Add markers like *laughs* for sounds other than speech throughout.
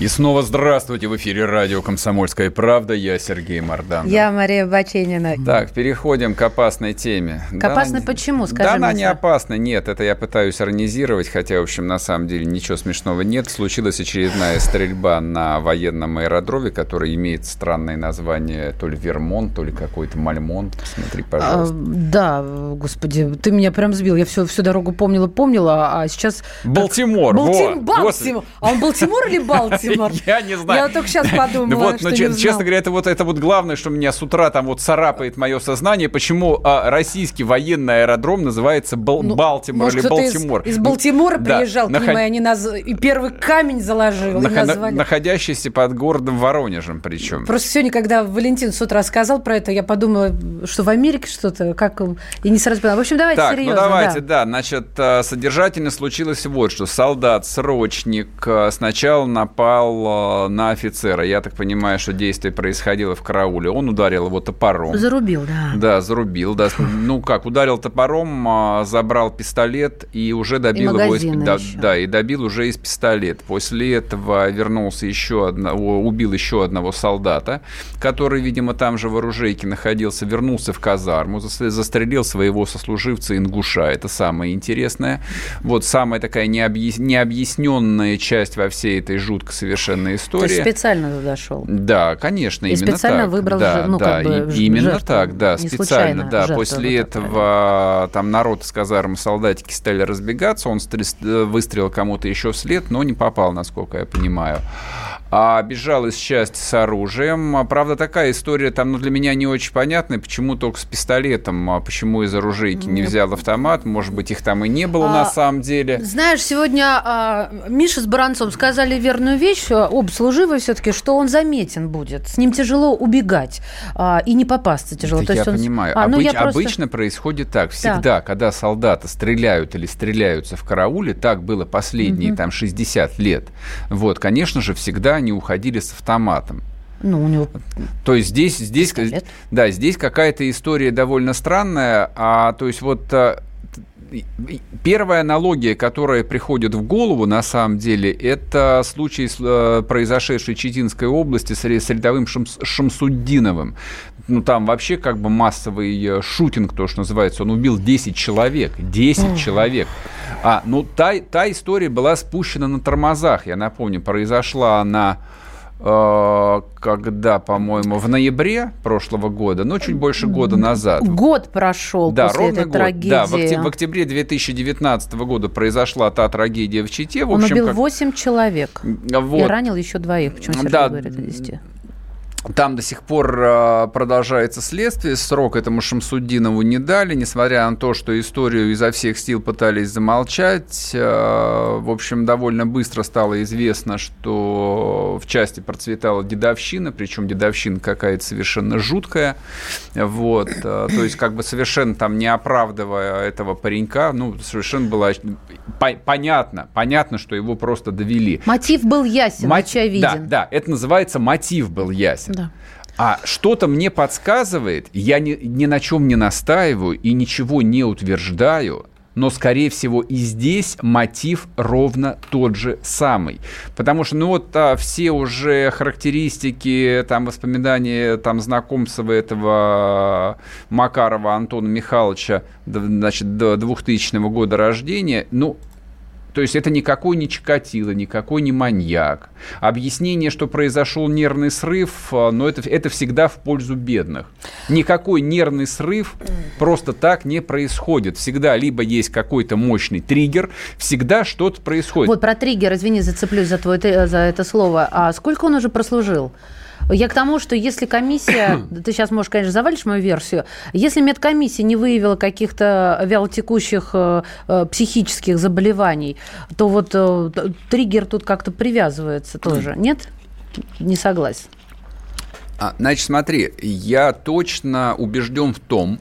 И снова здравствуйте в эфире радио «Комсомольская правда». Я Сергей Мордан. Я Мария Баченина. Так, переходим к опасной теме. К да, опасной почему, скажи Да, она не опасна, нет, это я пытаюсь иронизировать, хотя, в общем, на самом деле ничего смешного нет. Случилась очередная стрельба на военном аэродроме, который имеет странное название то ли Вермонт, то ли какой-то Мальмонт. Смотри, пожалуйста. А, да, господи, ты меня прям сбил. Я всю, всю дорогу помнила, помнила, а сейчас... Балтимор, Балтим... вот. Балтимор. А он Балтимор или Балтимор? Балтимор. *laughs* Я не знаю. Я только сейчас *laughs* подумала, вот, но, че- Честно говоря, это вот, это вот главное, что меня с утра там вот царапает мое сознание, почему а, российский военный аэродром называется Бал- ну, Балтимор может, или Балтимор. Из, из Балтимора ну, приезжал да, к ним, и они наз... и первый камень заложил. Нах- назвали... Находящийся под городом Воронежем причем. Просто сегодня, когда Валентин с утра сказал про это, я подумала, что в Америке что-то, как и не сразу поняла. В общем, давайте так, серьезно. ну давайте, да. да. Значит, а, содержательно случилось вот что. Солдат, срочник а, сначала напал напал э, на офицера. Я так понимаю, что действие происходило в карауле. Он ударил его топором. Зарубил, да. Да, зарубил. Да. Ну как, ударил топором, а, забрал пистолет и уже добил и его. Из, да, да, и добил уже из пистолета. После этого вернулся еще одного, убил еще одного солдата, который, видимо, там же в оружейке находился, вернулся в казарму, застрелил своего сослуживца ингуша. Это самое интересное. Вот самая такая необъясненная часть во всей этой жуткой совершенно история. То есть специально туда шел? Да, конечно, и именно специально так. выбрал, да, ну, да, как бы и, именно жертву, так, да, специально, да. После этого там народ из казармы, солдатики стали разбегаться, он выстрелил кому-то еще вслед, но не попал, насколько я понимаю а бежал из части с оружием. Правда, такая история там ну, для меня не очень понятная, почему только с пистолетом, а почему из оружейки не взял автомат, может быть, их там и не было а, на самом деле. Знаешь, сегодня а, Миша с Баранцом сказали верную вещь, а, об служивый все-таки, что он заметен будет, с ним тяжело убегать а, и не попасться тяжело. Да То я он... понимаю. А, ну, Обыч, я просто... Обычно происходит так, всегда, да. когда солдаты стреляют или стреляются в карауле, так было последние угу. там 60 лет, вот, конечно же, всегда они уходили с автоматом. Ну, у него то есть здесь, здесь, да, здесь какая-то история довольно странная, а то есть вот а, первая аналогия, которая приходит в голову, на самом деле, это случай, э, произошедший в Читинской области с рядовым Шамсуддиновым. Ну, там вообще как бы массовый э, шутинг, то, что называется. Он убил 10 человек. 10 человек. А, ну, та, та история была спущена на тормозах. Я напомню, произошла она Э, когда, по-моему, в ноябре прошлого года, ну, чуть больше года назад. Год прошел да, после ровно этой год. трагедии. Да, в октябре, в октябре 2019 года произошла та трагедия в Чите. В Он общем, убил как... 8 человек вот. и ранил еще двоих. Почему Сергей да, говорит о 10? Там до сих пор э, продолжается следствие, срок этому Шамсуддинову не дали, несмотря на то, что историю изо всех сил пытались замолчать. Э, в общем, довольно быстро стало известно, что в части процветала дедовщина, причем дедовщина какая-то совершенно жуткая. Вот, э, то есть, как бы совершенно там не оправдывая этого паренька, ну, совершенно было по понятно, понятно, что его просто довели. Мотив был ясен, Мот... очевиден. Да, да, это называется мотив был ясен. Да. А что-то мне подсказывает, я ни, ни на чем не настаиваю и ничего не утверждаю, но, скорее всего, и здесь мотив ровно тот же самый. Потому что, ну вот, а, все уже характеристики, там, воспоминания, там, знакомства этого Макарова Антона Михайловича, значит, до 2000 года рождения, ну, то есть это никакой не Чикатило, никакой не маньяк. Объяснение, что произошел нервный срыв, а, но это, это всегда в пользу бедных. Никакой нервный срыв просто так не происходит. Всегда либо есть какой-то мощный триггер, всегда что-то происходит. Вот про триггер, извини, зацеплюсь за, твой, за это слово. А сколько он уже прослужил? Я к тому, что если комиссия, *coughs* ты сейчас, можешь, конечно, завалишь мою версию, если медкомиссия не выявила каких-то вялотекущих э, э, психических заболеваний, то вот э, триггер тут как-то привязывается тоже, нет? Не согласен. А, значит, смотри, я точно убежден в том,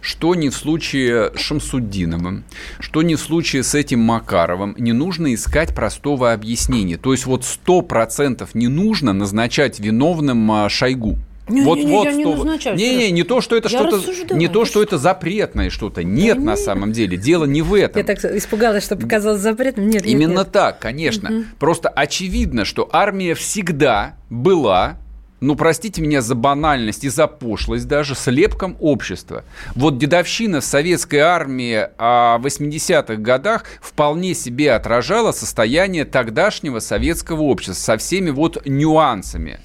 что не в случае с Шамсуддиновым, что не в случае с этим Макаровым, не нужно искать простого объяснения. То есть вот сто процентов не нужно назначать виновным а, Шойгу. Не, вот, не, не, вот я не что- назначаю, не, не, не то, что это что-то, не то, что это запретное что-то. Нет, на самом деле, дело не в этом. Я так испугалась, что показалось запретным. Нет, нет, Именно нет. так, конечно. Просто очевидно, что армия всегда была, ну, простите меня за банальность и за пошлость даже, слепком общества. Вот дедовщина советской армии а, в 80-х годах вполне себе отражала состояние тогдашнего советского общества со всеми вот нюансами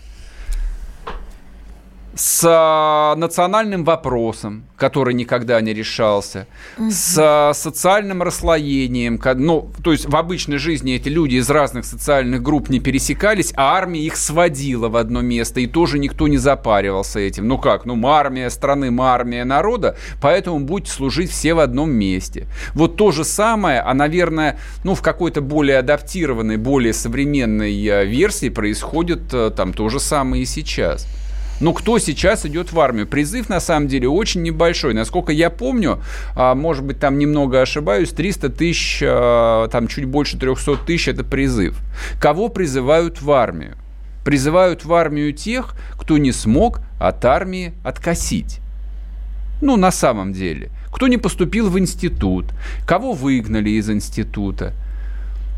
с а, национальным вопросом, который никогда не решался, с а, социальным расслоением, ну, то есть в обычной жизни эти люди из разных социальных групп не пересекались, а армия их сводила в одно место, и тоже никто не запаривался этим. Ну как, ну мы армия страны, мы армия народа, поэтому будете служить все в одном месте. Вот то же самое, а, наверное, ну в какой-то более адаптированной, более современной а, версии происходит там то же самое и сейчас. Но кто сейчас идет в армию? Призыв, на самом деле, очень небольшой. Насколько я помню, а, может быть, там немного ошибаюсь, 300 тысяч, а, там чуть больше 300 тысяч – это призыв. Кого призывают в армию? Призывают в армию тех, кто не смог от армии откосить. Ну, на самом деле. Кто не поступил в институт, кого выгнали из института,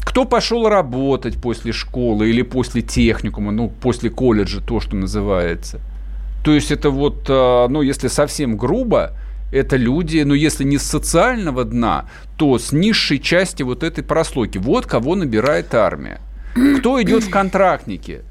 кто пошел работать после школы или после техникума, ну, после колледжа, то, что называется. То есть это вот, а, ну, если совсем грубо, это люди, ну, если не с социального дна, то с низшей части вот этой прослойки. Вот кого набирает армия. Кто идет в контрактники?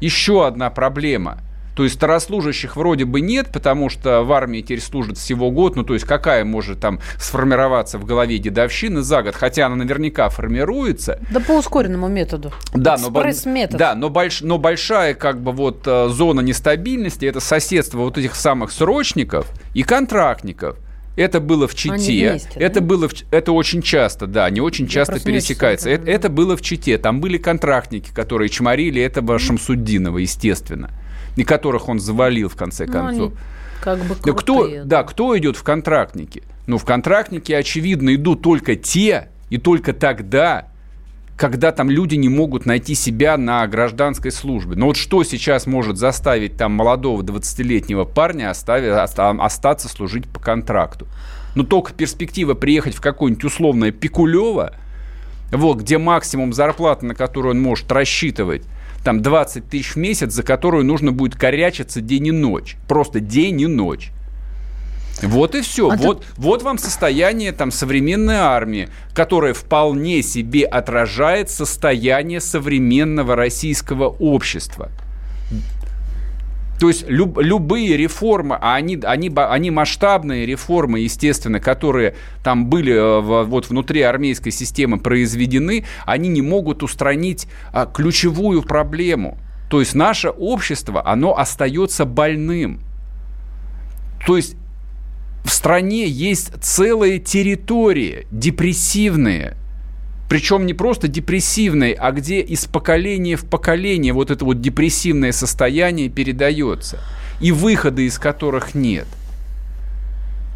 Еще одна проблема. То есть старослужащих вроде бы нет, потому что в армии теперь служит всего год. Ну, то есть какая может там сформироваться в голове дедовщина за год? Хотя она наверняка формируется. Да по ускоренному методу. Да, но, Экспресс-метод. да, но, больш- но большая как бы вот э, зона нестабильности это соседство вот этих самых срочников и контрактников. Это было в Чите. Вместе, да? это было в это очень часто, да, не очень часто пересекается. Это, это было в Чите. Там были контрактники, которые чморили этого Шамсуддинова, естественно, и которых он завалил в конце Ну, концов. как бы Да кто, крутые. да, кто идет в контрактники? Ну, в контрактники, очевидно, идут только те и только тогда, когда там люди не могут найти себя на гражданской службе. Но вот что сейчас может заставить там молодого 20-летнего парня остави- оста- остаться служить по контракту? Ну, только перспектива приехать в какое-нибудь условное Пикулево, вот, где максимум зарплаты, на которую он может рассчитывать, там 20 тысяч в месяц, за которую нужно будет корячиться день и ночь. Просто день и ночь. Вот и все. А вот, вот вам состояние там современной армии, которая вполне себе отражает состояние современного российского общества. То есть люб- любые реформы, а они, они, они масштабные реформы, естественно, которые там были э, в- вот внутри армейской системы произведены, они не могут устранить а, ключевую проблему. То есть наше общество, оно остается больным. То есть в стране есть целые территории депрессивные, причем не просто депрессивные, а где из поколения в поколение вот это вот депрессивное состояние передается, и выхода из которых нет.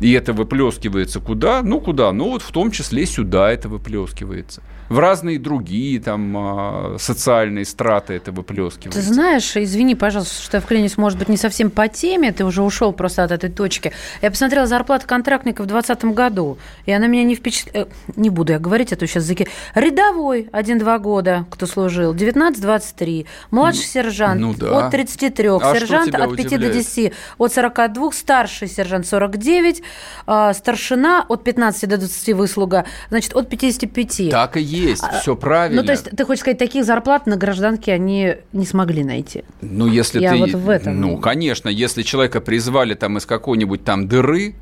И это выплескивается куда? Ну, куда? Ну, вот в том числе сюда это выплескивается. В разные другие там а, социальные страты это Ты выплескивается. знаешь, извини, пожалуйста, что я вклинюсь, может быть, не совсем по теме, ты уже ушел просто от этой точки. Я посмотрела зарплату контрактника в 2020 году, и она меня не впечатлила. Не буду я говорить, а то сейчас заки... Рядовой 1-2 года, кто служил, 19-23. Младший сержант ну да. от 33, А сержант от 5 до удивляет? 10, от 42, старший сержант 49, а, старшина от 15 до 20 выслуга, значит, от 55. Так и есть, все правильно. Ну, то есть, ты хочешь сказать, таких зарплат на гражданке они не смогли найти? Ну, если Я ты... вот в этом. Ну, конечно, если человека призвали там из какой-нибудь там дыры,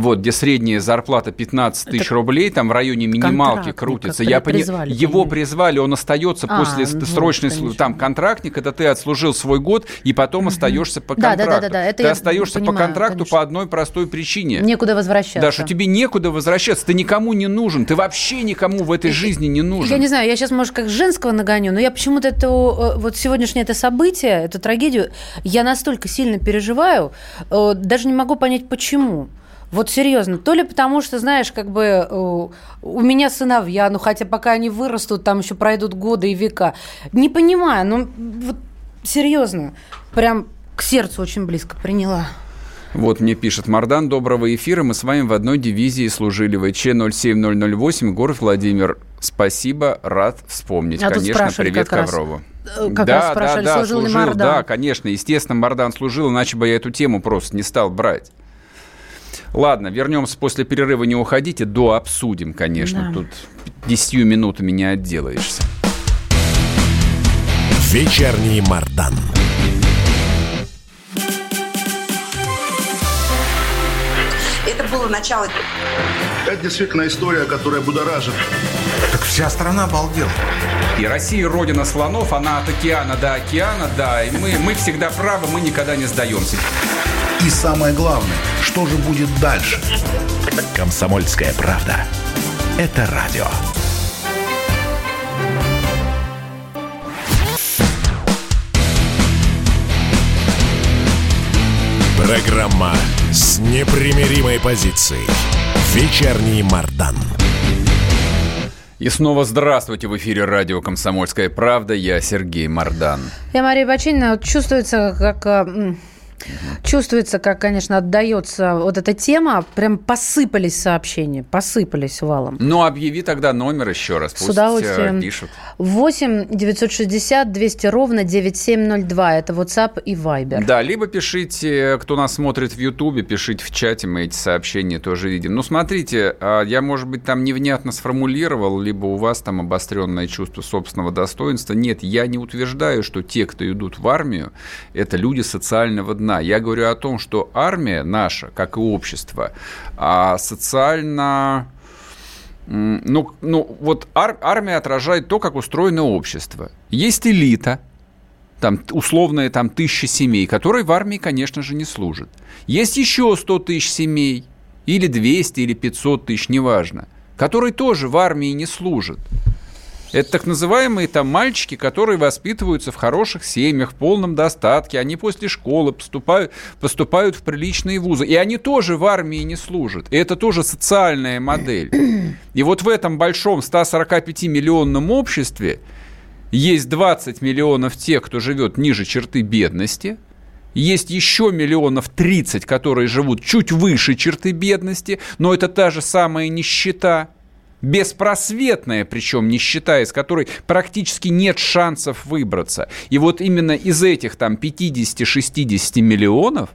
вот, где средняя зарплата 15 тысяч рублей, там в районе минималки крутится. Я пони... Его призвали, он остается а, после ну, срочной конечно. там контрактник, это ты отслужил свой год и потом остаешься по контракту. Да, да, да, да, это ты остаешься понимаю, по контракту конечно. по одной простой причине. Некуда возвращаться. Да, что тебе некуда возвращаться, ты никому не нужен, ты вообще никому в этой жизни не нужен. Я не знаю, я сейчас, может, как женского нагоню, но я почему-то это э, вот сегодняшнее это событие, эту трагедию, я настолько сильно переживаю, э, даже не могу понять, почему. Вот серьезно, то ли потому, что, знаешь, как бы э, у меня сыновья, ну хотя пока они вырастут, там еще пройдут годы и века. Не понимаю, ну вот серьезно, прям к сердцу очень близко приняла. Вот мне пишет Мардан, доброго эфира. Мы с вами в одной дивизии служили в ИЧ 07008, город Владимир. Спасибо, рад вспомнить. А Конечно, привет как Коврову. Э, как да, раз спрашивали, да, да, служил, служил ли Мардан. Да, конечно, естественно, Мардан служил, иначе бы я эту тему просто не стал брать. Ладно, вернемся после перерыва, не уходите, до обсудим, конечно. Да. Тут десятью минутами не отделаешься. Вечерний Мардан. Это было начало. Это действительно история, которая будоражит. Так вся страна обалдела. И Россия родина слонов, она от океана до океана, да, и мы, мы всегда правы, мы никогда не сдаемся. И самое главное, что же будет дальше? Комсомольская правда. Это радио. Программа с непримиримой позицией. Вечерний Мардан. И снова здравствуйте в эфире радио «Комсомольская правда». Я Сергей Мардан. Я Мария Бачинина. Чувствуется, как а, Чувствуется, как, конечно, отдается вот эта тема. Прям посыпались сообщения, посыпались валом. Ну, объяви тогда номер еще раз. Пусть С удовольствием. Э, пишут. 8 960 200 ровно 9702. Это WhatsApp и Viber. Да, либо пишите, кто нас смотрит в Ютубе, пишите в чате, мы эти сообщения тоже видим. Ну, смотрите, а, я, может быть, там невнятно сформулировал, либо у вас там обостренное чувство собственного достоинства. Нет, я не утверждаю, что те, кто идут в армию, это люди социального дна. Я говорю о том, что армия наша, как и общество, а, социально... Ну, ну вот ар- армия отражает то, как устроено общество. Есть элита, там условные там тысячи семей, которые в армии, конечно же, не служат. Есть еще 100 тысяч семей, или 200, или 500 тысяч, неважно, которые тоже в армии не служат. Это так называемые там мальчики, которые воспитываются в хороших семьях, в полном достатке. Они после школы поступают, поступают в приличные вузы. И они тоже в армии не служат. И это тоже социальная модель. И вот в этом большом 145-миллионном обществе есть 20 миллионов тех, кто живет ниже черты бедности – есть еще миллионов 30, которые живут чуть выше черты бедности, но это та же самая нищета беспросветная, причем нищета, из которой практически нет шансов выбраться. И вот именно из этих там 50-60 миллионов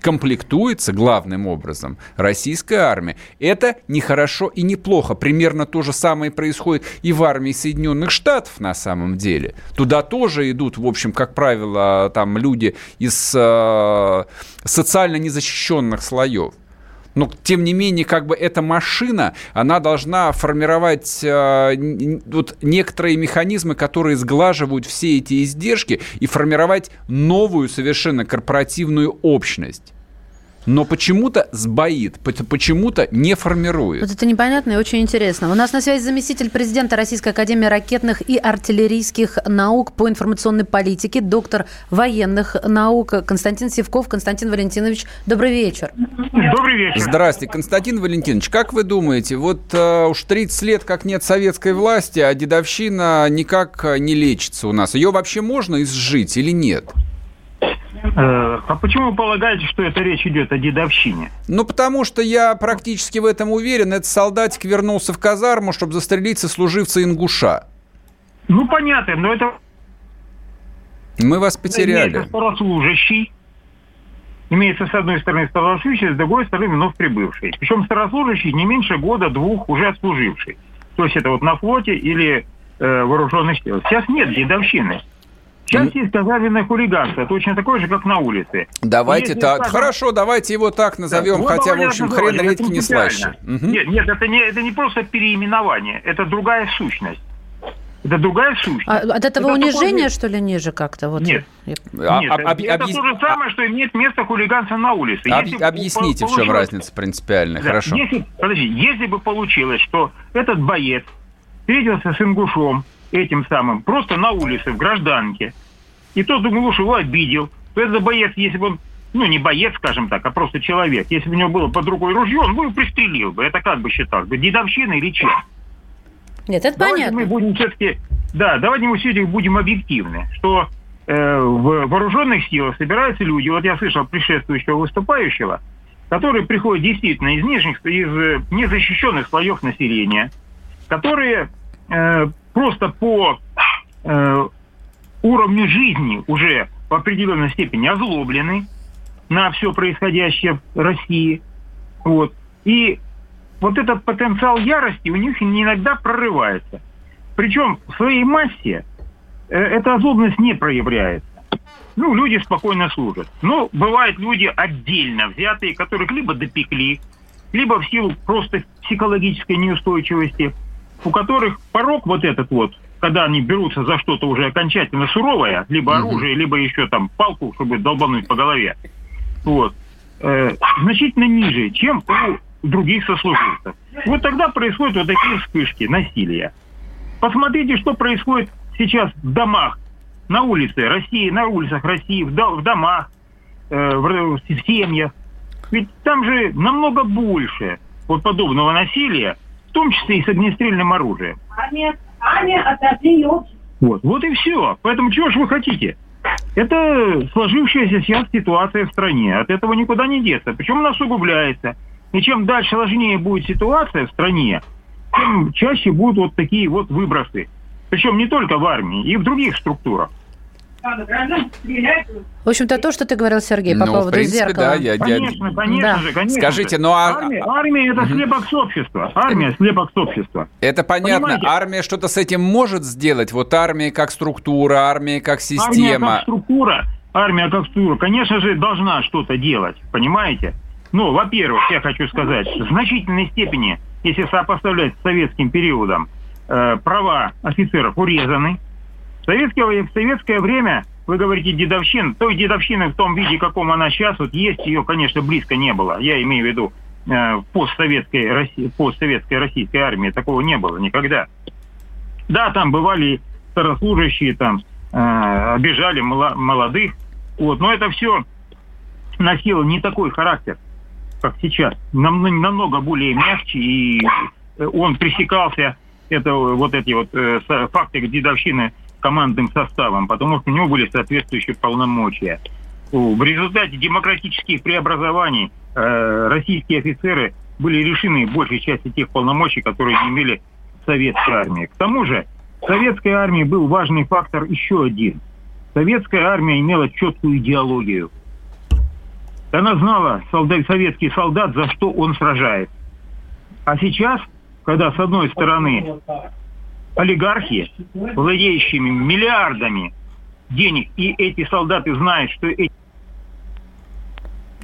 комплектуется главным образом российская армия. Это не хорошо и не плохо. Примерно то же самое происходит и в армии Соединенных Штатов на самом деле. Туда тоже идут, в общем, как правило, там люди из э, социально незащищенных слоев. Но, тем не менее, как бы эта машина, она должна формировать э, вот некоторые механизмы, которые сглаживают все эти издержки и формировать новую совершенно корпоративную общность но почему-то сбоит, почему-то не формирует. Вот это непонятно и очень интересно. У нас на связи заместитель президента Российской Академии ракетных и артиллерийских наук по информационной политике, доктор военных наук Константин Севков. Константин Валентинович, добрый вечер. Добрый вечер. Здравствуйте, Константин Валентинович. Как вы думаете, вот э, уж 30 лет как нет советской власти, а дедовщина никак не лечится у нас. Ее вообще можно изжить или нет? Э, а почему вы полагаете, что это речь идет о дедовщине? Ну, потому что я практически в этом уверен. Этот солдатик вернулся в казарму, чтобы застрелить сослуживца ингуша. Ну, понятно, но это... Мы вас потеряли. Это старослужащий. Имеется, с одной стороны, старослужащий, с другой стороны, вновь прибывший. Причем старослужащий не меньше года-двух уже отслуживший. То есть это вот на флоте или э, вооруженных сил. Сейчас нет дедовщины. Сейчас есть казарменное хулиганство, точно такое же, как на улице. Давайте Если, так. скажем, Хорошо, давайте его так назовем, вот хотя, в общем, хрен редьки не слаще. Мгм. Нет, нет, это не, это не просто переименование, это другая сущность. Это другая сущность. А от этого Это унижения, же- что ли, ниже как-то? Вот. Нет. Я- А- Нет, об- это объяс- то же самое, что имеет место хулиганство на улице. Об- Если Объясните, в чем получилось- разница принципиальная. Да, Хорошо. Если, подожди, если бы получилось, что этот боец встретился с ингушом, этим самым, просто на улице, в гражданке, и тот ингуш его обидел, то этот боец, если бы он, ну, не боец, скажем так, а просто человек, если бы у него было под рукой ружье, он бы его пристрелил бы. Это как бы считалось бы? Дедовщина или чем? Нет, это Давайте понятно. мы будем все-таки, да, давайте мы все-таки будем объективны, что э, в вооруженных силах собираются люди, вот я слышал предшествующего выступающего, которые приходят действительно из нижних, из э, незащищенных слоев населения, которые просто по э, уровню жизни уже в определенной степени озлоблены на все происходящее в России. Вот. И вот этот потенциал ярости у них иногда прорывается. Причем в своей массе э, эта озлобленность не проявляется. Ну, люди спокойно служат. Но бывают люди отдельно взятые, которых либо допекли, либо в силу просто психологической неустойчивости, у которых порог вот этот вот, когда они берутся за что-то уже окончательно суровое, либо Мгм. оружие, либо еще там палку, чтобы долбануть по голове, вот, э, значительно ниже, чем у других сослуживцев. Вот тогда происходят вот такие вспышки насилия. Посмотрите, что происходит сейчас в домах, на улице России, на улицах России, в, до- в домах, э, в, в семьях. Ведь там же намного больше вот подобного насилия, том числе и с огнестрельным оружием. Вот, вот и все. Поэтому чего же вы хотите? Это сложившаяся сейчас ситуация в стране. От этого никуда не деться. Причем она усугубляется. И чем дальше сложнее будет ситуация в стране, тем чаще будут вот такие вот выбросы. Причем не только в армии, и в других структурах. В общем-то, то, что ты говорил, Сергей, по Ну, в поводу принципе, зеркала. да, я- я- Конечно, конечно Да. же, конечно. Скажите, ну а- армия, армия это слепок общества. Армия слепок общества. Это понятно. Понимаете? Армия что-то с этим может сделать? Вот армия как структура, армия как Армия система. как структура, армия как структура, конечно же, должна что-то делать, понимаете? Ну, во-первых, я хочу сказать, в значительной степени, если сопоставлять с советским периодом, э, права офицеров урезаны. Советское, в советское время, вы говорите, дедовщина, той дедовщины в том виде, каком она сейчас, вот есть ее, конечно, близко не было. Я имею в виду э, постсоветской, России, постсоветской российской армии такого не было никогда. Да, там бывали старослужащие, там э, обижали молодых, вот, но это все носило не такой характер, как сейчас, Нам- намного более мягче, и он пресекался, это вот эти вот э, факты дедовщины командным составом, потому что у него были соответствующие полномочия. В результате демократических преобразований э, российские офицеры были лишены большей части тех полномочий, которые имели в советской армии. К тому же в советской армии был важный фактор еще один. Советская армия имела четкую идеологию. Она знала, солдат, советский солдат, за что он сражает. А сейчас, когда с одной стороны олигархи, владеющими миллиардами денег, и эти солдаты знают, что эти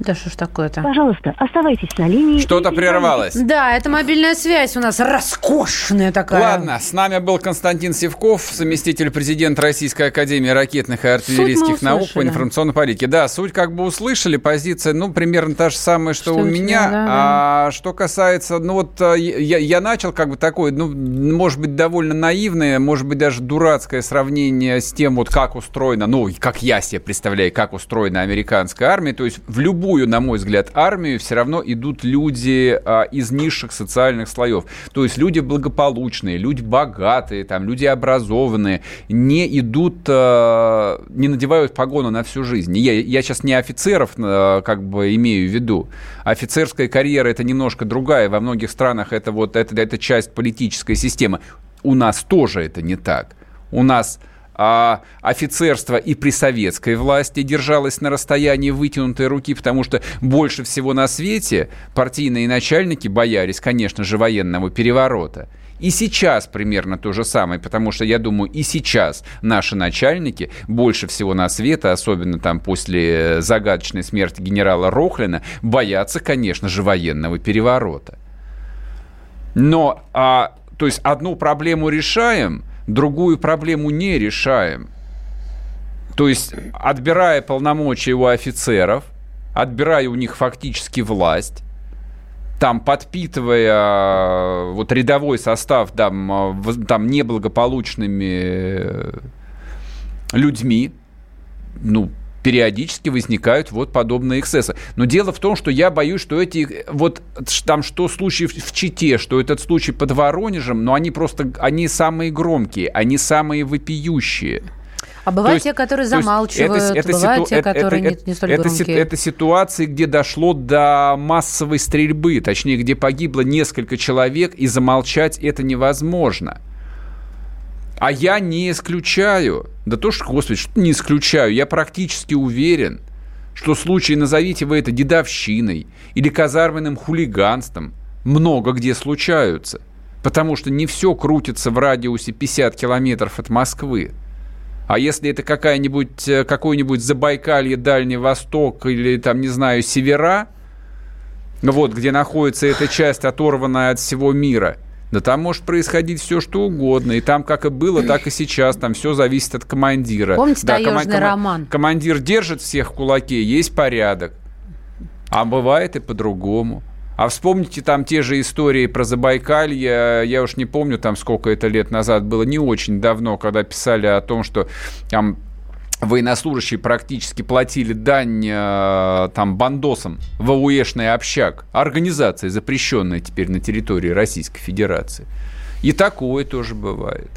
Да что ж такое-то? Пожалуйста, оставайтесь на линии. Что-то и прервалось. Да, это мобильная связь у нас роскошная такая. Ладно, с нами был Константин Севков, заместитель президента Российской Академии ракетных и артиллерийских Суть мы наук по информационной политике. Да, суть как бы услышали, позиция, ну, примерно та же самая, что, Что у меня. да, а что касается, ну, вот а, я, я начал как бы такое, ну, может быть, довольно наивное, может быть, даже дурацкое сравнение с тем, вот как устроена, ну, как я себе представляю, как устроена американская армия. То есть в любую, на мой взгляд, армию все равно идут люди а, из низших социальных слоев. То есть люди благополучные, люди богатые, там, люди образованные, не идут, а, не надевают погону на всю жизнь. Я, я сейчас не офицеров а, как бы имею в виду. Офицерская карьера это немножко другая. Во многих странах это вот это, это часть политической системы. У нас тоже это не так. У нас а офицерство и при советской власти держалось на расстоянии вытянутой руки, потому что больше всего на свете партийные начальники боялись, конечно же, военного переворота. И сейчас примерно то же самое, потому что я думаю, и сейчас наши начальники больше всего на свете, особенно там после загадочной смерти генерала Рохлина, боятся, конечно же, военного переворота. Но, а, то есть одну проблему решаем, другую проблему не решаем. То есть, отбирая полномочия у офицеров, отбирая у них фактически власть, там подпитывая э, вот рядовой состав там, э, там неблагополучными э, людьми, ну, периодически возникают вот подобные эксцессы. Но дело в том, что я боюсь, что эти вот там что случай в Чите, что этот случай под Воронежем, но они просто, они самые громкие, они самые вопиющие. А бывают есть, те, которые замалчивают, это, это бывают ситу... те, которые это, не, не столь это, громкие. Это ситуации, где дошло до массовой стрельбы, точнее, где погибло несколько человек, и замолчать это невозможно. А я не исключаю, да то что, господи, что не исключаю, я практически уверен, что случаи, назовите вы это дедовщиной или казарменным хулиганством, много где случаются. Потому что не все крутится в радиусе 50 километров от Москвы. А если это какая-нибудь, э, какой-нибудь Забайкалье, Дальний Восток или там, не знаю, Севера, вот, где находится эта часть, оторванная от всего мира, да там может происходить все, что угодно. И там как и было, так и сейчас. Там все зависит от командира. Помните да, таежный кома- роман? Командир держит всех в кулаке, есть порядок. А бывает и по-другому. А вспомните там те же истории про Забайкалье, я уж не помню, там сколько это лет назад было, не очень давно, когда писали о том, что там военнослужащие практически платили дань э, там бандосам в АУЭшный общак, организация, запрещенная теперь на территории Российской Федерации. И такое тоже бывает.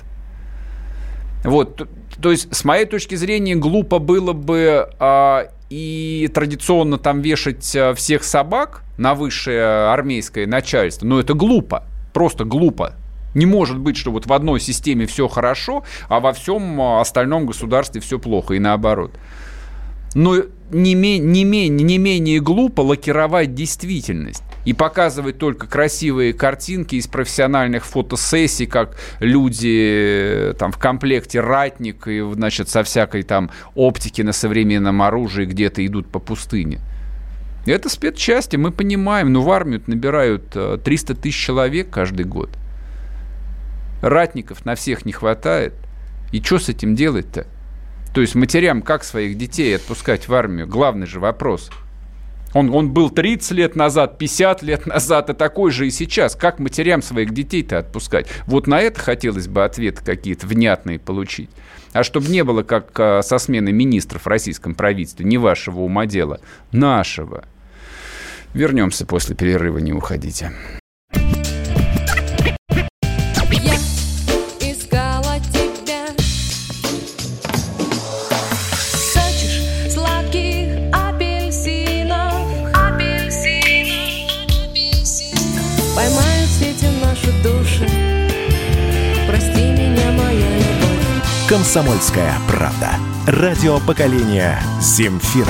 Вот, то, есть, с моей точки зрения, глупо было бы а, и традиционно там вешать э, всех собак на высшее армейское начальство, но это глупо, просто глупо. Не может быть, что вот в одной системе все хорошо, а во всем э, остальном государстве все плохо и наоборот. Но не, не, не, не менее глупо лакировать действительность и показывать только красивые картинки из профессиональных фотосессий, как люди э, там в комплекте ратник и, значит, со всякой там оптики на современном оружии где-то идут по пустыне. Это спецчасти, мы понимаем, но в армию набирают 300 э, тысяч человек каждый год. Ратников на всех не хватает. И что с этим делать-то? То есть матерям как своих детей отпускать в армию? Главный же вопрос – он, он был 30 лет назад, 50 лет назад, и такой же и сейчас. Как матерям своих детей-то отпускать? Вот на это хотелось бы ответы какие-то внятные получить. А чтобы не было, как а, со смены министров в российском правительстве, не вашего ума дела, нашего. Вернемся после перерыва, не уходите. «Комсомольская правда». Радио поколения «Земфиры».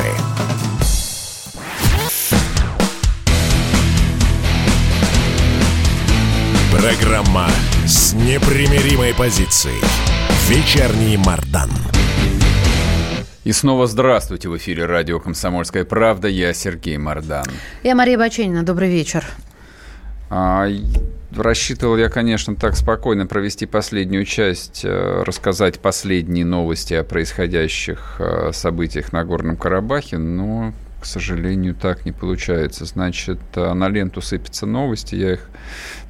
Программа с непримиримой позицией. Вечерний Мардан. И снова здравствуйте в эфире радио «Комсомольская правда». Я Сергей Мардан. Я Мария Баченина. Добрый вечер. А, рассчитывал я, конечно, так спокойно провести последнюю часть, э, рассказать последние новости о происходящих э, событиях на Горном Карабахе, но, к сожалению, так не получается. Значит, э, на ленту сыпятся новости, я их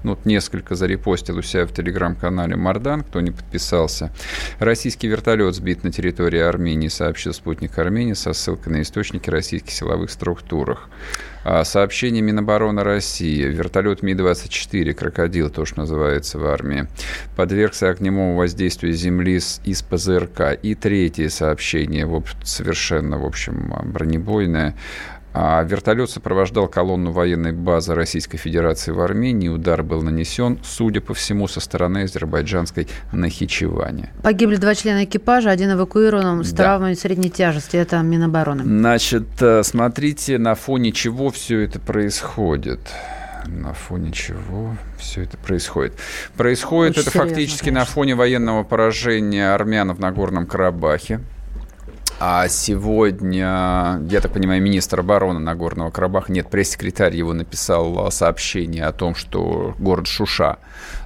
ну, вот несколько зарепостил у себя в телеграм-канале Мардан, кто не подписался. Российский вертолет сбит на территории Армении, сообщил спутник Армении со ссылкой на источники российских силовых структурах. А, сообщение Минобороны России. Вертолет Ми-24, «Крокодил», то, что называется в армии, подвергся огневому воздействию Земли из ПЗРК. И третье сообщение, совершенно, в общем, бронебойное. А вертолет сопровождал колонну военной базы Российской Федерации в Армении. Удар был нанесен, судя по всему, со стороны азербайджанской Нахичевани. Погибли два члена экипажа, один эвакуирован с да. травмами средней тяжести. Это Минобороны. Значит, э, смотрите, на фоне чего все это происходит. на фоне чего все это происходит? Происходит Очень это серьезно, фактически конечно. на фоне военного поражения армян в Нагорном Карабахе. А сегодня, я так понимаю, министр обороны Нагорного Карабаха, нет, пресс-секретарь его написал а, сообщение о том, что город Шуша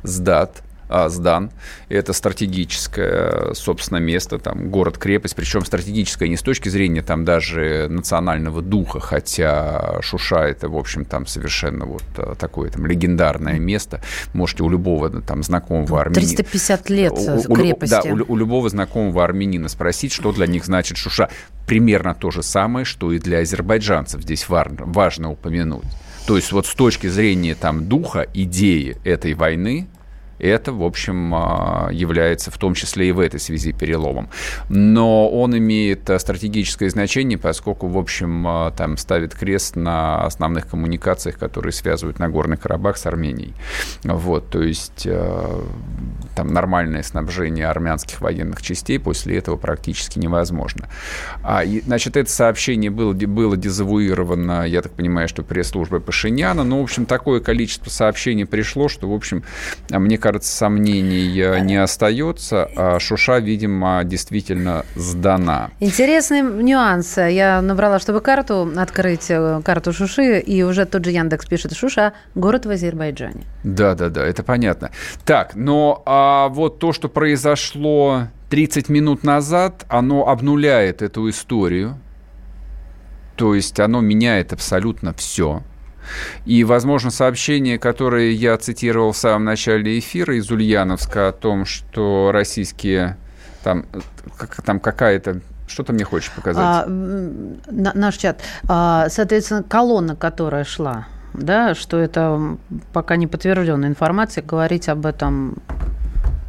сдат, а, сдан. Это стратегическое, собственно, место, там, город-крепость, причем стратегическое не с точки зрения там даже национального духа, хотя Шуша это, в общем, там совершенно вот а, такое там легендарное место. Можете у любого там знакомого армянина... 350 лет У- крепости. Да, у, у любого знакомого армянина спросить, что для них значит Шуша. Примерно то же самое, что и для азербайджанцев здесь важно упомянуть. То есть вот с точки зрения там духа, идеи этой войны, это, в общем, а, является в том числе и в этой связи переломом. Но он имеет а, стратегическое значение, поскольку, в общем, а, там ставит крест на основных коммуникациях, которые связывают Нагорный Карабах с Арменией. Вот, то есть а, там нормальное снабжение армянских военных частей после этого практически невозможно. А, и, значит, это сообщение было, было дезавуировано, я так понимаю, что пресс-службой Пашиняна. Ну, в общем, такое количество сообщений пришло, что, в общем, а, мне кажется, сомнений э, не остается. А Шуша, видимо, действительно сдана. Интересный нюанс. Я набрала, чтобы карту открыть, э, карту Шуши, и уже тот же Яндекс пишет Шуша, город в Азербайджане. Да, да, да, это понятно. Так, но а вот то, что произошло 30 минут назад, оно обнуляет эту историю. То есть оно меняет абсолютно все. И, возможно, сообщение, которое я цитировал в самом начале эфира из Ульяновска о том, что российские там, как, там какая-то... Что ты мне хочешь показать? А, на- наш чат. А, соответственно, колонна, которая шла, да, что это пока не подтвержденная информация, говорить об этом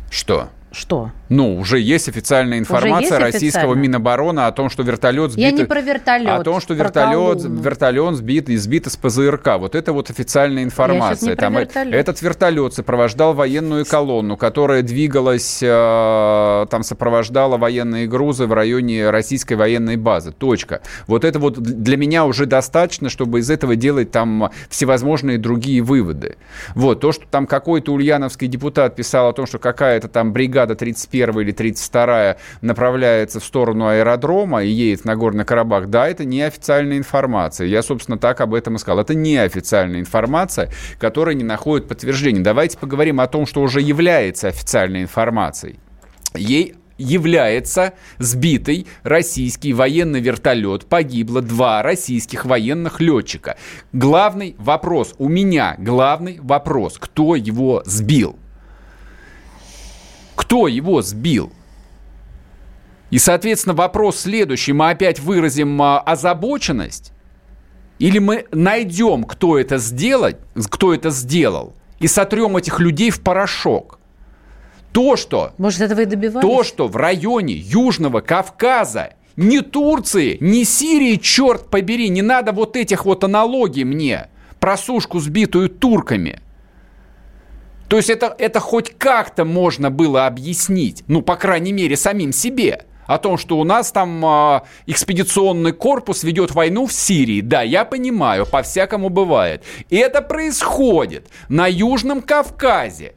Что? Что? Ну, уже есть официальная информация есть российского официально? Минобороны о том, что вертолет сбит... Я не про вертолет. О том, что вертолет, колонну. вертолет сбит, сбит из ПЗРК. Вот это вот официальная информация. не про Там, вертолет. этот вертолет сопровождал военную колонну, которая двигалась, э, там сопровождала военные грузы в районе российской военной базы. Точка. Вот это вот для меня уже достаточно, чтобы из этого делать там всевозможные другие выводы. Вот. То, что там какой-то ульяновский депутат писал о том, что какая-то там бригада 31 или 32 направляется в сторону аэродрома и едет на Горный Карабах, да, это не официальная информация. Я, собственно, так об этом и сказал. Это не официальная информация, которая не находит подтверждения. Давайте поговорим о том, что уже является официальной информацией. Ей является сбитый российский военный вертолет. Погибло два российских военных летчика. Главный вопрос, у меня главный вопрос, кто его сбил? Кто его сбил? И, соответственно, вопрос следующий. Мы опять выразим а, озабоченность? Или мы найдем, кто это сделать, кто это сделал, и сотрем этих людей в порошок? То, что Может, этого и добивались? то, что в районе Южного Кавказа ни Турции, ни Сирии, черт побери, не надо вот этих вот аналогий мне про сушку, сбитую турками. То есть это, это хоть как-то можно было объяснить, ну, по крайней мере, самим себе. О том, что у нас там а, экспедиционный корпус ведет войну в Сирии. Да, я понимаю, по-всякому бывает. И это происходит на Южном Кавказе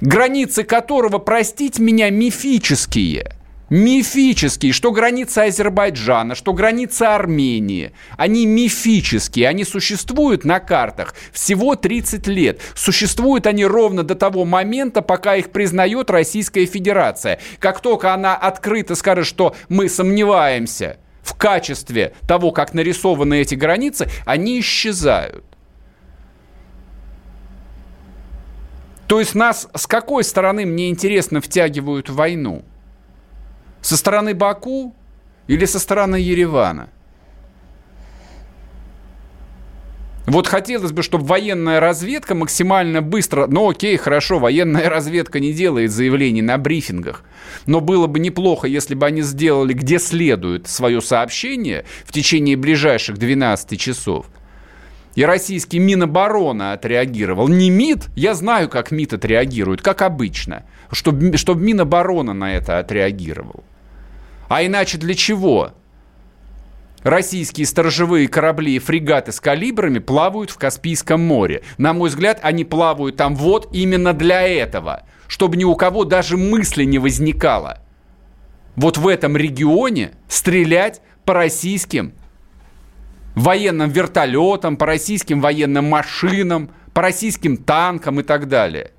границы которого, простить меня, мифические. Мифические, что граница Азербайджана, что граница Армении. Они мифические, они существуют на картах всего 30 лет. Существуют они ровно до того момента, пока их признает Российская Федерация. Как только она открыто скажет, что мы сомневаемся в качестве того, как нарисованы эти границы, они исчезают. То есть нас с какой стороны, мне интересно, втягивают в войну? Со стороны Баку или со стороны Еревана? Вот хотелось бы, чтобы военная разведка максимально быстро... Ну окей, хорошо, военная разведка не делает заявлений на брифингах. Но было бы неплохо, если бы они сделали где следует свое сообщение в течение ближайших 12 часов. И российский Минобороны отреагировал. Не МИД, я знаю, как МИД отреагирует, как обычно. Чтобы, чтобы Минобороны на это отреагировал. А иначе для чего? российские сторожевые корабли и фрегаты с калибрами плавают в Каспийском море. На мой взгляд, они плавают там вот именно для этого, чтобы ни у кого даже мысли не возникало. Вот в этом регионе стрелять по российским военным вертолетам, по российским военным машинам, по российским танкам и так далее.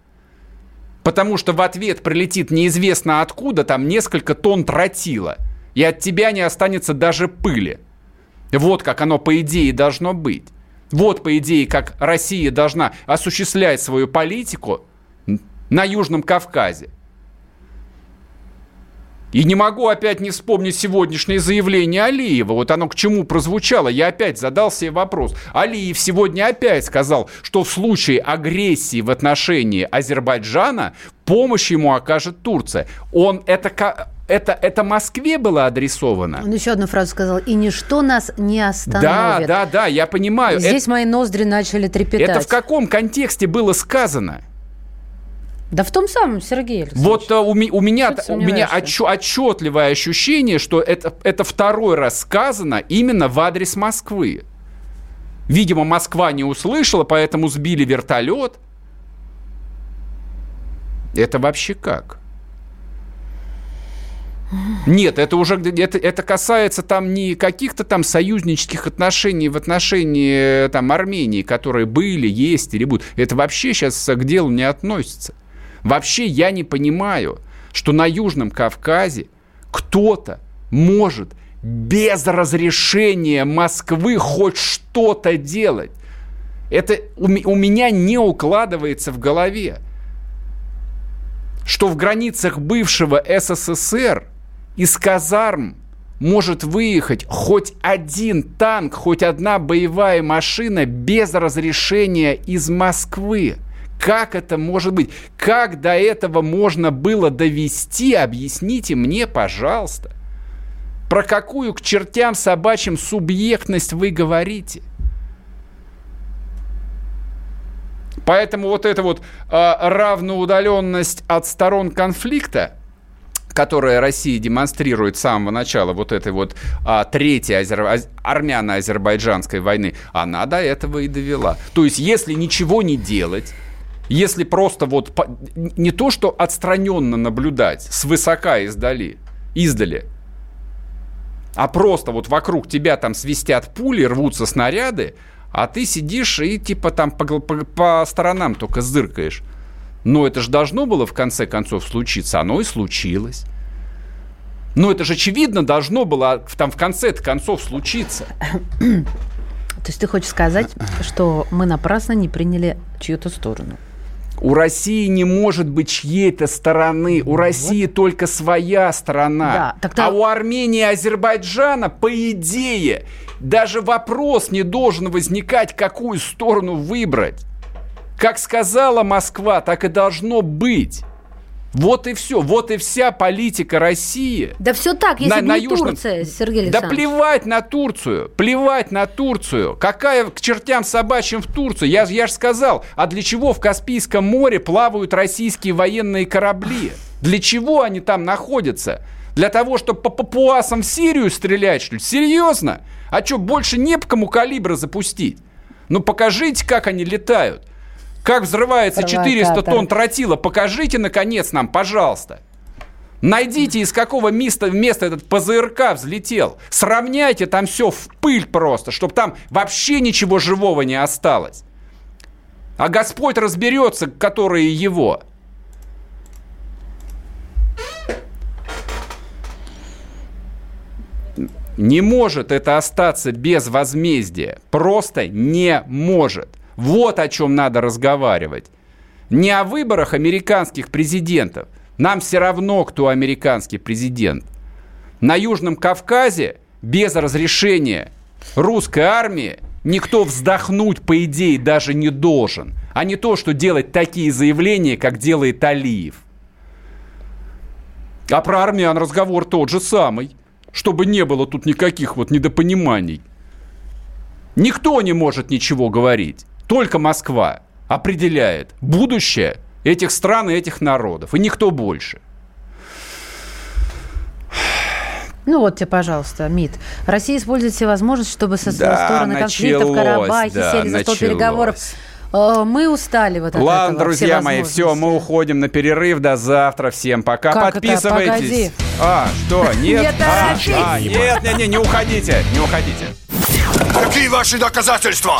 Потому что в ответ прилетит неизвестно откуда там несколько тонн тротила, и от тебя не останется даже пыли. Вот как оно, по идее, должно быть. Вот, по идее, как Россия должна осуществлять свою политику на Южном Кавказе. И не могу опять не вспомнить сегодняшнее заявление Алиева. Вот оно к чему прозвучало. Я опять задал себе вопрос. Алиев сегодня опять сказал, что в случае агрессии в отношении Азербайджана помощь ему окажет Турция. Он это это, это Москве было адресовано. Он еще одну фразу сказал. И ничто нас не остановит. Да, да, да, я понимаю. Здесь это, мои ноздри начали трепетать. Это в каком контексте было сказано? Да в том самом, Сергей Алексеевич. Вот а, у, у меня, у меня отч, отчетливое ощущение, что это, это второй раз сказано именно в адрес Москвы. Видимо, Москва не услышала, поэтому сбили вертолет. Это вообще как? Нет, это уже это, это касается там не каких-то там союзнических отношений в отношении там Армении, которые были, есть или будут. Это вообще сейчас к делу не относится. Вообще я не понимаю, что на Южном Кавказе кто-то может без разрешения Москвы хоть что-то делать. Это у, у меня не укладывается в голове, что в границах бывшего СССР из казарм может выехать хоть один танк, хоть одна боевая машина без разрешения из Москвы. Как это может быть? Как до этого можно было довести? Объясните мне, пожалуйста. Про какую к чертям собачьим субъектность вы говорите? Поэтому вот эта вот э, равноудаленность от сторон конфликта, которая Россия демонстрирует с самого начала вот этой вот а, третьей азер... армяно-азербайджанской войны, она до этого и довела. То есть, если ничего не делать, если просто вот не то, что отстраненно наблюдать, свысока издали, издали, а просто вот вокруг тебя там свистят пули, рвутся снаряды, а ты сидишь и типа там по, по, по сторонам только зыркаешь. Но это же должно было в конце концов случиться, оно и случилось. Но это же очевидно должно было там в конце концов случиться. То есть ты хочешь сказать, что мы напрасно не приняли чью-то сторону? У России не может быть чьей-то стороны. У России вот. только своя сторона. Да, тогда... А у Армении и Азербайджана, по идее, даже вопрос не должен возникать, какую сторону выбрать. Как сказала Москва, так и должно быть. Вот и все, вот и вся политика России. Да все так, если на, бы на Южном... Турция, Сергей Да плевать на Турцию, плевать на Турцию. Какая к чертям собачьим в Турцию? Я, я же сказал, а для чего в Каспийском море плавают российские военные корабли? Для чего они там находятся? Для того, чтобы по папуасам в Сирию стрелять, что ли? Серьезно? А что, больше не по кому калибра запустить? Ну покажите, как они летают. Как взрывается 400 тонн тротила? Покажите, наконец, нам, пожалуйста. Найдите, из какого места, места этот ПЗРК взлетел. Сравняйте там все в пыль просто, чтобы там вообще ничего живого не осталось. А Господь разберется, которые его. Не может это остаться без возмездия. Просто не может. Вот о чем надо разговаривать. Не о выборах американских президентов. Нам все равно, кто американский президент. На Южном Кавказе без разрешения русской армии никто вздохнуть, по идее, даже не должен. А не то, что делать такие заявления, как делает Алиев. А про армян разговор тот же самый. Чтобы не было тут никаких вот недопониманий. Никто не может ничего говорить. Только Москва определяет будущее этих стран и этих народов, и никто больше. Ну вот тебе, пожалуйста, МИД. Россия использует все возможности, чтобы со Да, стороны конфликта в Карабахе да, сели за стол переговоров. Э, Мы устали вот от Ладно, этого, друзья мои, возможности. все, мы уходим на перерыв. До завтра. Всем пока. Как это? Подписывайтесь. Погоди. А, что? *laughs* Нет? Не а, а, нет, нет, нет, не уходите, не уходите. Какие ваши доказательства?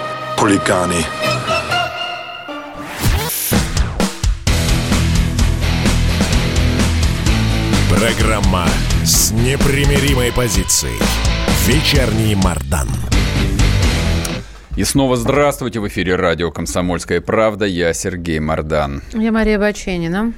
Хулиганы. Программа с непримиримой позицией. Вечерний Мардан. И снова здравствуйте в эфире радио «Комсомольская правда». Я Сергей Мордан. Я Мария Баченина.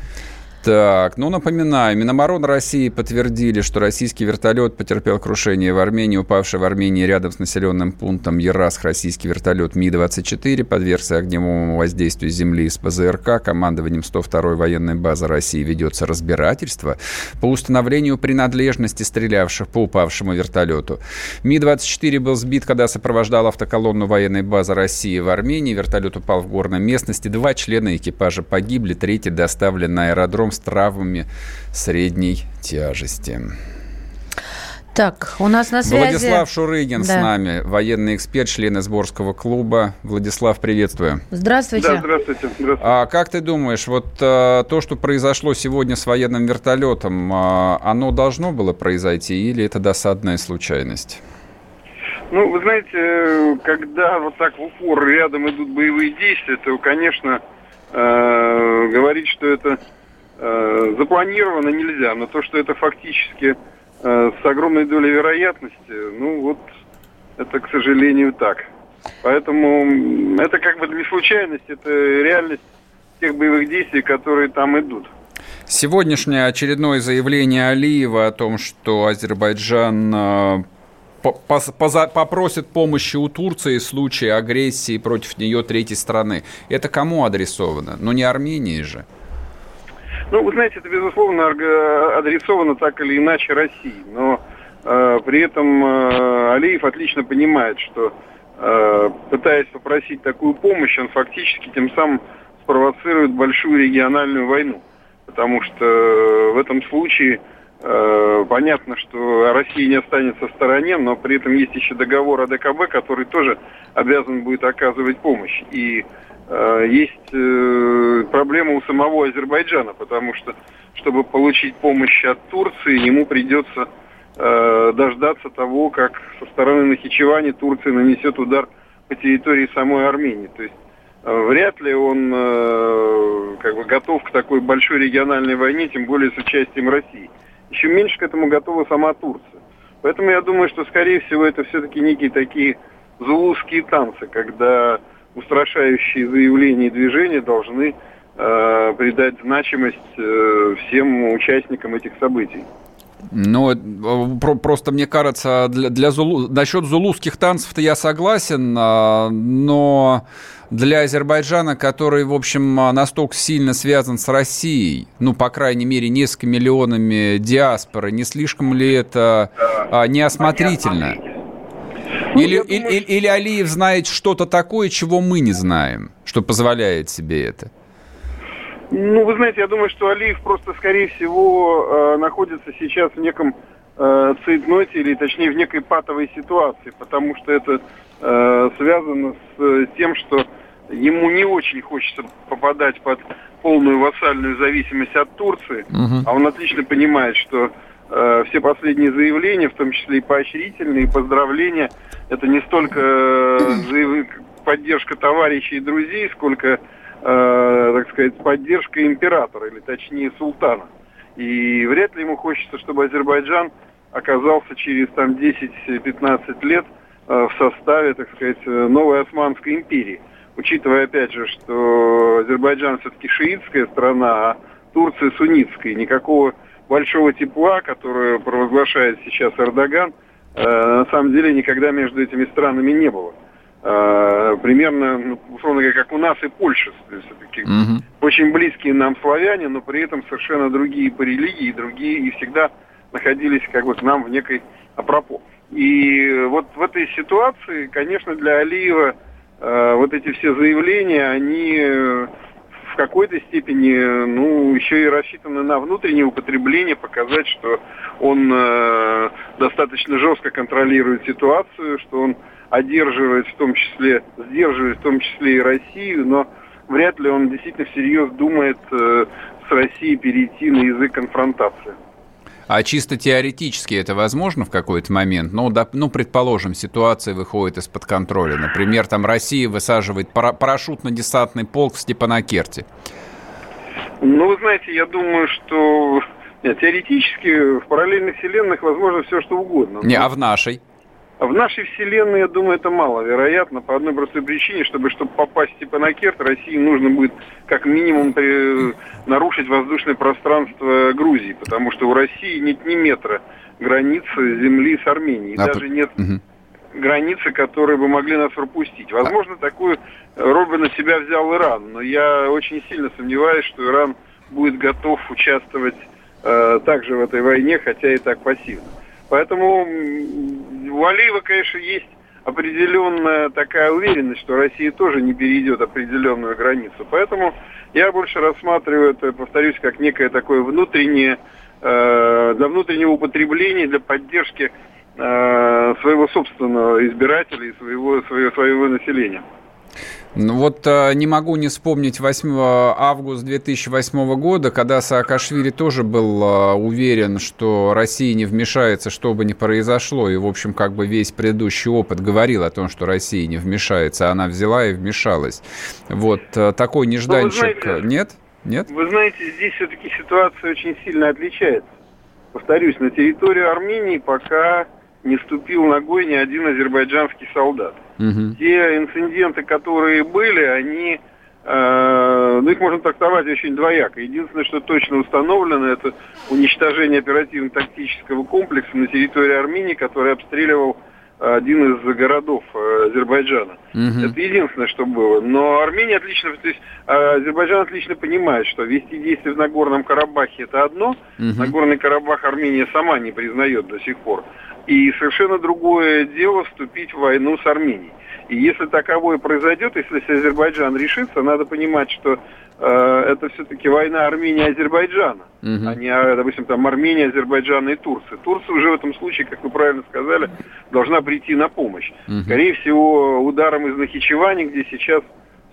Так, ну напоминаю, Минобороны России подтвердили, что российский вертолет потерпел крушение в Армении. Упавший в Армении рядом с населенным пунктом Ерасх российский вертолет Ми-24 подвергся огневому воздействию земли из ПЗРК. Командованием 102-й военной базы России ведется разбирательство по установлению принадлежности стрелявших по упавшему вертолету. Ми-24 был сбит, когда сопровождал автоколонну военной базы России в Армении. Вертолет упал в горной местности. Два члена экипажа погибли, третий доставлен на аэродром с травмами средней тяжести. Так, у нас на связи... Владислав Шурыгин Да. с нами, военный эксперт, член Сборского клуба. Владислав, приветствую. Здравствуйте. Да, здравствуйте. здравствуйте. А как ты думаешь, вот а, то, что произошло сегодня с военным вертолетом, а, оно должно было произойти или это досадная случайность? Ну, вы знаете, когда вот так в упор рядом идут боевые действия, то, конечно, э, говорить, что это э, запланировано нельзя, но то, что это фактически э, с огромной долей вероятности, ну вот, это, к сожалению, так. Поэтому это как бы не случайность, это реальность тех боевых действий, которые там идут. Сегодняшнее очередное заявление Алиева о том, что Азербайджан поза- попросит помощи у Турции в случае агрессии против нее третьей страны. Это кому адресовано? Ну не Армении же. Ну, вы знаете, это, безусловно, арго- адресовано так или иначе России. Но э, при этом э, Алиев отлично понимает, что э, пытаясь попросить такую помощь, он фактически тем самым спровоцирует большую региональную войну. Потому что э, в этом случае э, понятно, что Россия не останется в стороне, но при этом есть еще договор о ДКБ, который тоже обязан будет оказывать помощь. И э, есть э, проблема у самого Азербайджана, потому что, чтобы получить помощь от Турции, ему придется э, дождаться того, как со стороны Нахичевани Турция нанесет удар по территории самой Армении. То есть э, вряд ли он э, как бы готов к такой большой региональной войне, тем более с участием России. Еще меньше к этому готова сама Турция. Поэтому я думаю, что, скорее всего, это все-таки некие такие зулузские танцы, когда устрашающие заявления и движения должны э, придать значимость э, всем участникам этих событий. Ну, э, про- просто мне кажется, для, для Зулу... насчет зулузских танцев-то я согласен, а, но для Азербайджана, который, в общем, настолько сильно связан с Россией, ну, по крайней мере, несколько миллионами диаспоры, не слишком ли это а, неосмотрительно? Или, или, или- или Алиев знает что-то такое, чего мы не знаем, что позволяет себе это? Ну, вы знаете, я думаю, что Алиев просто, скорее всего, э, находится сейчас в неком э, цейтноте, или точнее в некой патовой ситуации, потому что это э, связано с э, тем, что ему не очень хочется попадать под полную вассальную зависимость от Турции, Мгм. а он отлично понимает, что все последние заявления, в том числе и поощрительные, и поздравления, это не столько э, поддержка товарищей и друзей, сколько, э, так сказать, поддержка императора, или точнее султана. И вряд ли ему хочется, чтобы Азербайджан оказался через там 10-15 лет э, в составе, так сказать, новой Османской империи. Учитывая, опять же, что Азербайджан все-таки шиитская страна, а Турция суннитская. Никакого большого тепла, которое провозглашает сейчас Эрдоган, э, на самом деле никогда между этими странами не было. Э, примерно, ну, условно говоря, как у нас и Польша, все-таки угу. очень близкие нам славяне, но при этом совершенно другие по религии, другие и всегда находились как бы к нам в некой апропо. И вот в этой ситуации, конечно, для Алиева э, вот эти все заявления, они э, в какой-то степени, ну, еще и рассчитаны на внутреннее употребление, показать, что он э, достаточно жестко контролирует ситуацию, что он одерживает в том числе, сдерживает в том числе и Россию, но вряд ли он действительно всерьез думает э, с Россией перейти на язык конфронтации. А чисто теоретически это возможно в какой-то момент? Ну, да, ну, предположим, ситуация выходит из-под контроля. Например, там Россия высаживает пара- парашютно-десантный полк в Степанакерте. Ну, вы знаете, я думаю, что нет, теоретически в параллельных вселенных возможно все, что угодно. Не, а в нашей? В нашей вселенной, я думаю, это маловероятно по одной простой причине, чтобы, чтобы попасть типа на Керт, России нужно будет как минимум при, нарушить воздушное пространство Грузии, потому что у России нет ни метра границы земли с Арменией, а даже нет угу. границы, которые бы могли нас пропустить. Возможно, такую роль на себя взял Иран, но я очень сильно сомневаюсь, что Иран будет готов участвовать э, также в этой войне, хотя и так пассивно. Поэтому у Алиева, конечно, есть определенная такая уверенность, что Россия тоже не перейдет определенную границу. Поэтому я больше рассматриваю это, повторюсь, как некое такое внутреннее, э, для внутреннего употребления, для поддержки э, своего собственного избирателя и своего, своего, своего населения. Ну вот э, не могу не вспомнить 8 августа 2008 года, когда Саакашвили тоже был э, уверен, что Россия не вмешается, что бы ни произошло. И, в общем, как бы весь предыдущий опыт говорил о том, что Россия не вмешается. Она взяла и вмешалась. Вот э, такой нежданчик. Знаете, Нет? Нет? Вы знаете, здесь все-таки ситуация очень сильно отличается. Повторюсь, на территорию Армении пока не ступил ногой ни один азербайджанский солдат. Угу. Те инциденты, которые были, они, э, ну их можно трактовать очень двояко. Единственное, что точно установлено, это уничтожение оперативно-тактического комплекса на территории Армении, который обстреливал один из городов э, Азербайджана. Угу. Это единственное, что было. Но Армения отлично, то есть э, Азербайджан отлично понимает, что вести действия в Нагорном Карабахе это одно, угу. Нагорный Карабах Армения сама не признает до сих пор. И совершенно другое дело вступить в войну с Арменией. И если таковое произойдет, если Азербайджан решится, надо понимать, что э, это все-таки война Армении и Азербайджана, угу. а не, а, допустим, там Армения, Азербайджана и Турция. Турция уже в этом случае, как вы правильно сказали, должна прийти на помощь. Угу. Скорее всего, ударом из Нахичевани, где сейчас,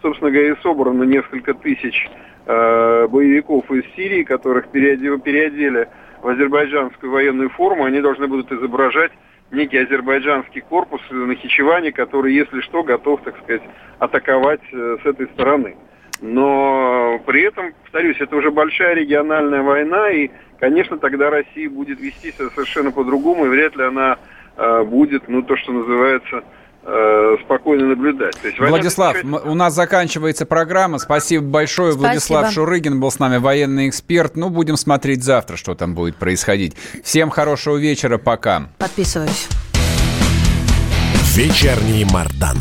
собственно говоря, собрано несколько тысяч э, боевиков из Сирии, которых переодели, переодели в азербайджанскую военную форму, они должны будут изображать некий азербайджанский корпус на Хичеване, который, если что, готов, так сказать, атаковать э, с этой стороны. Но при этом, повторюсь, это уже большая региональная война, и, конечно, тогда Россия будет вести себя совершенно по-другому, и вряд ли она э, будет, ну, то, что называется, Э, спокойно наблюдать. То есть Владислав, у нас заканчивается программа. Спасибо большое. Спасибо. Владислав Шурыгин был с нами, военный эксперт. Ну, будем смотреть завтра, что там будет происходить. Всем хорошего вечера. Пока. Подписываюсь. Вечерний Мардан.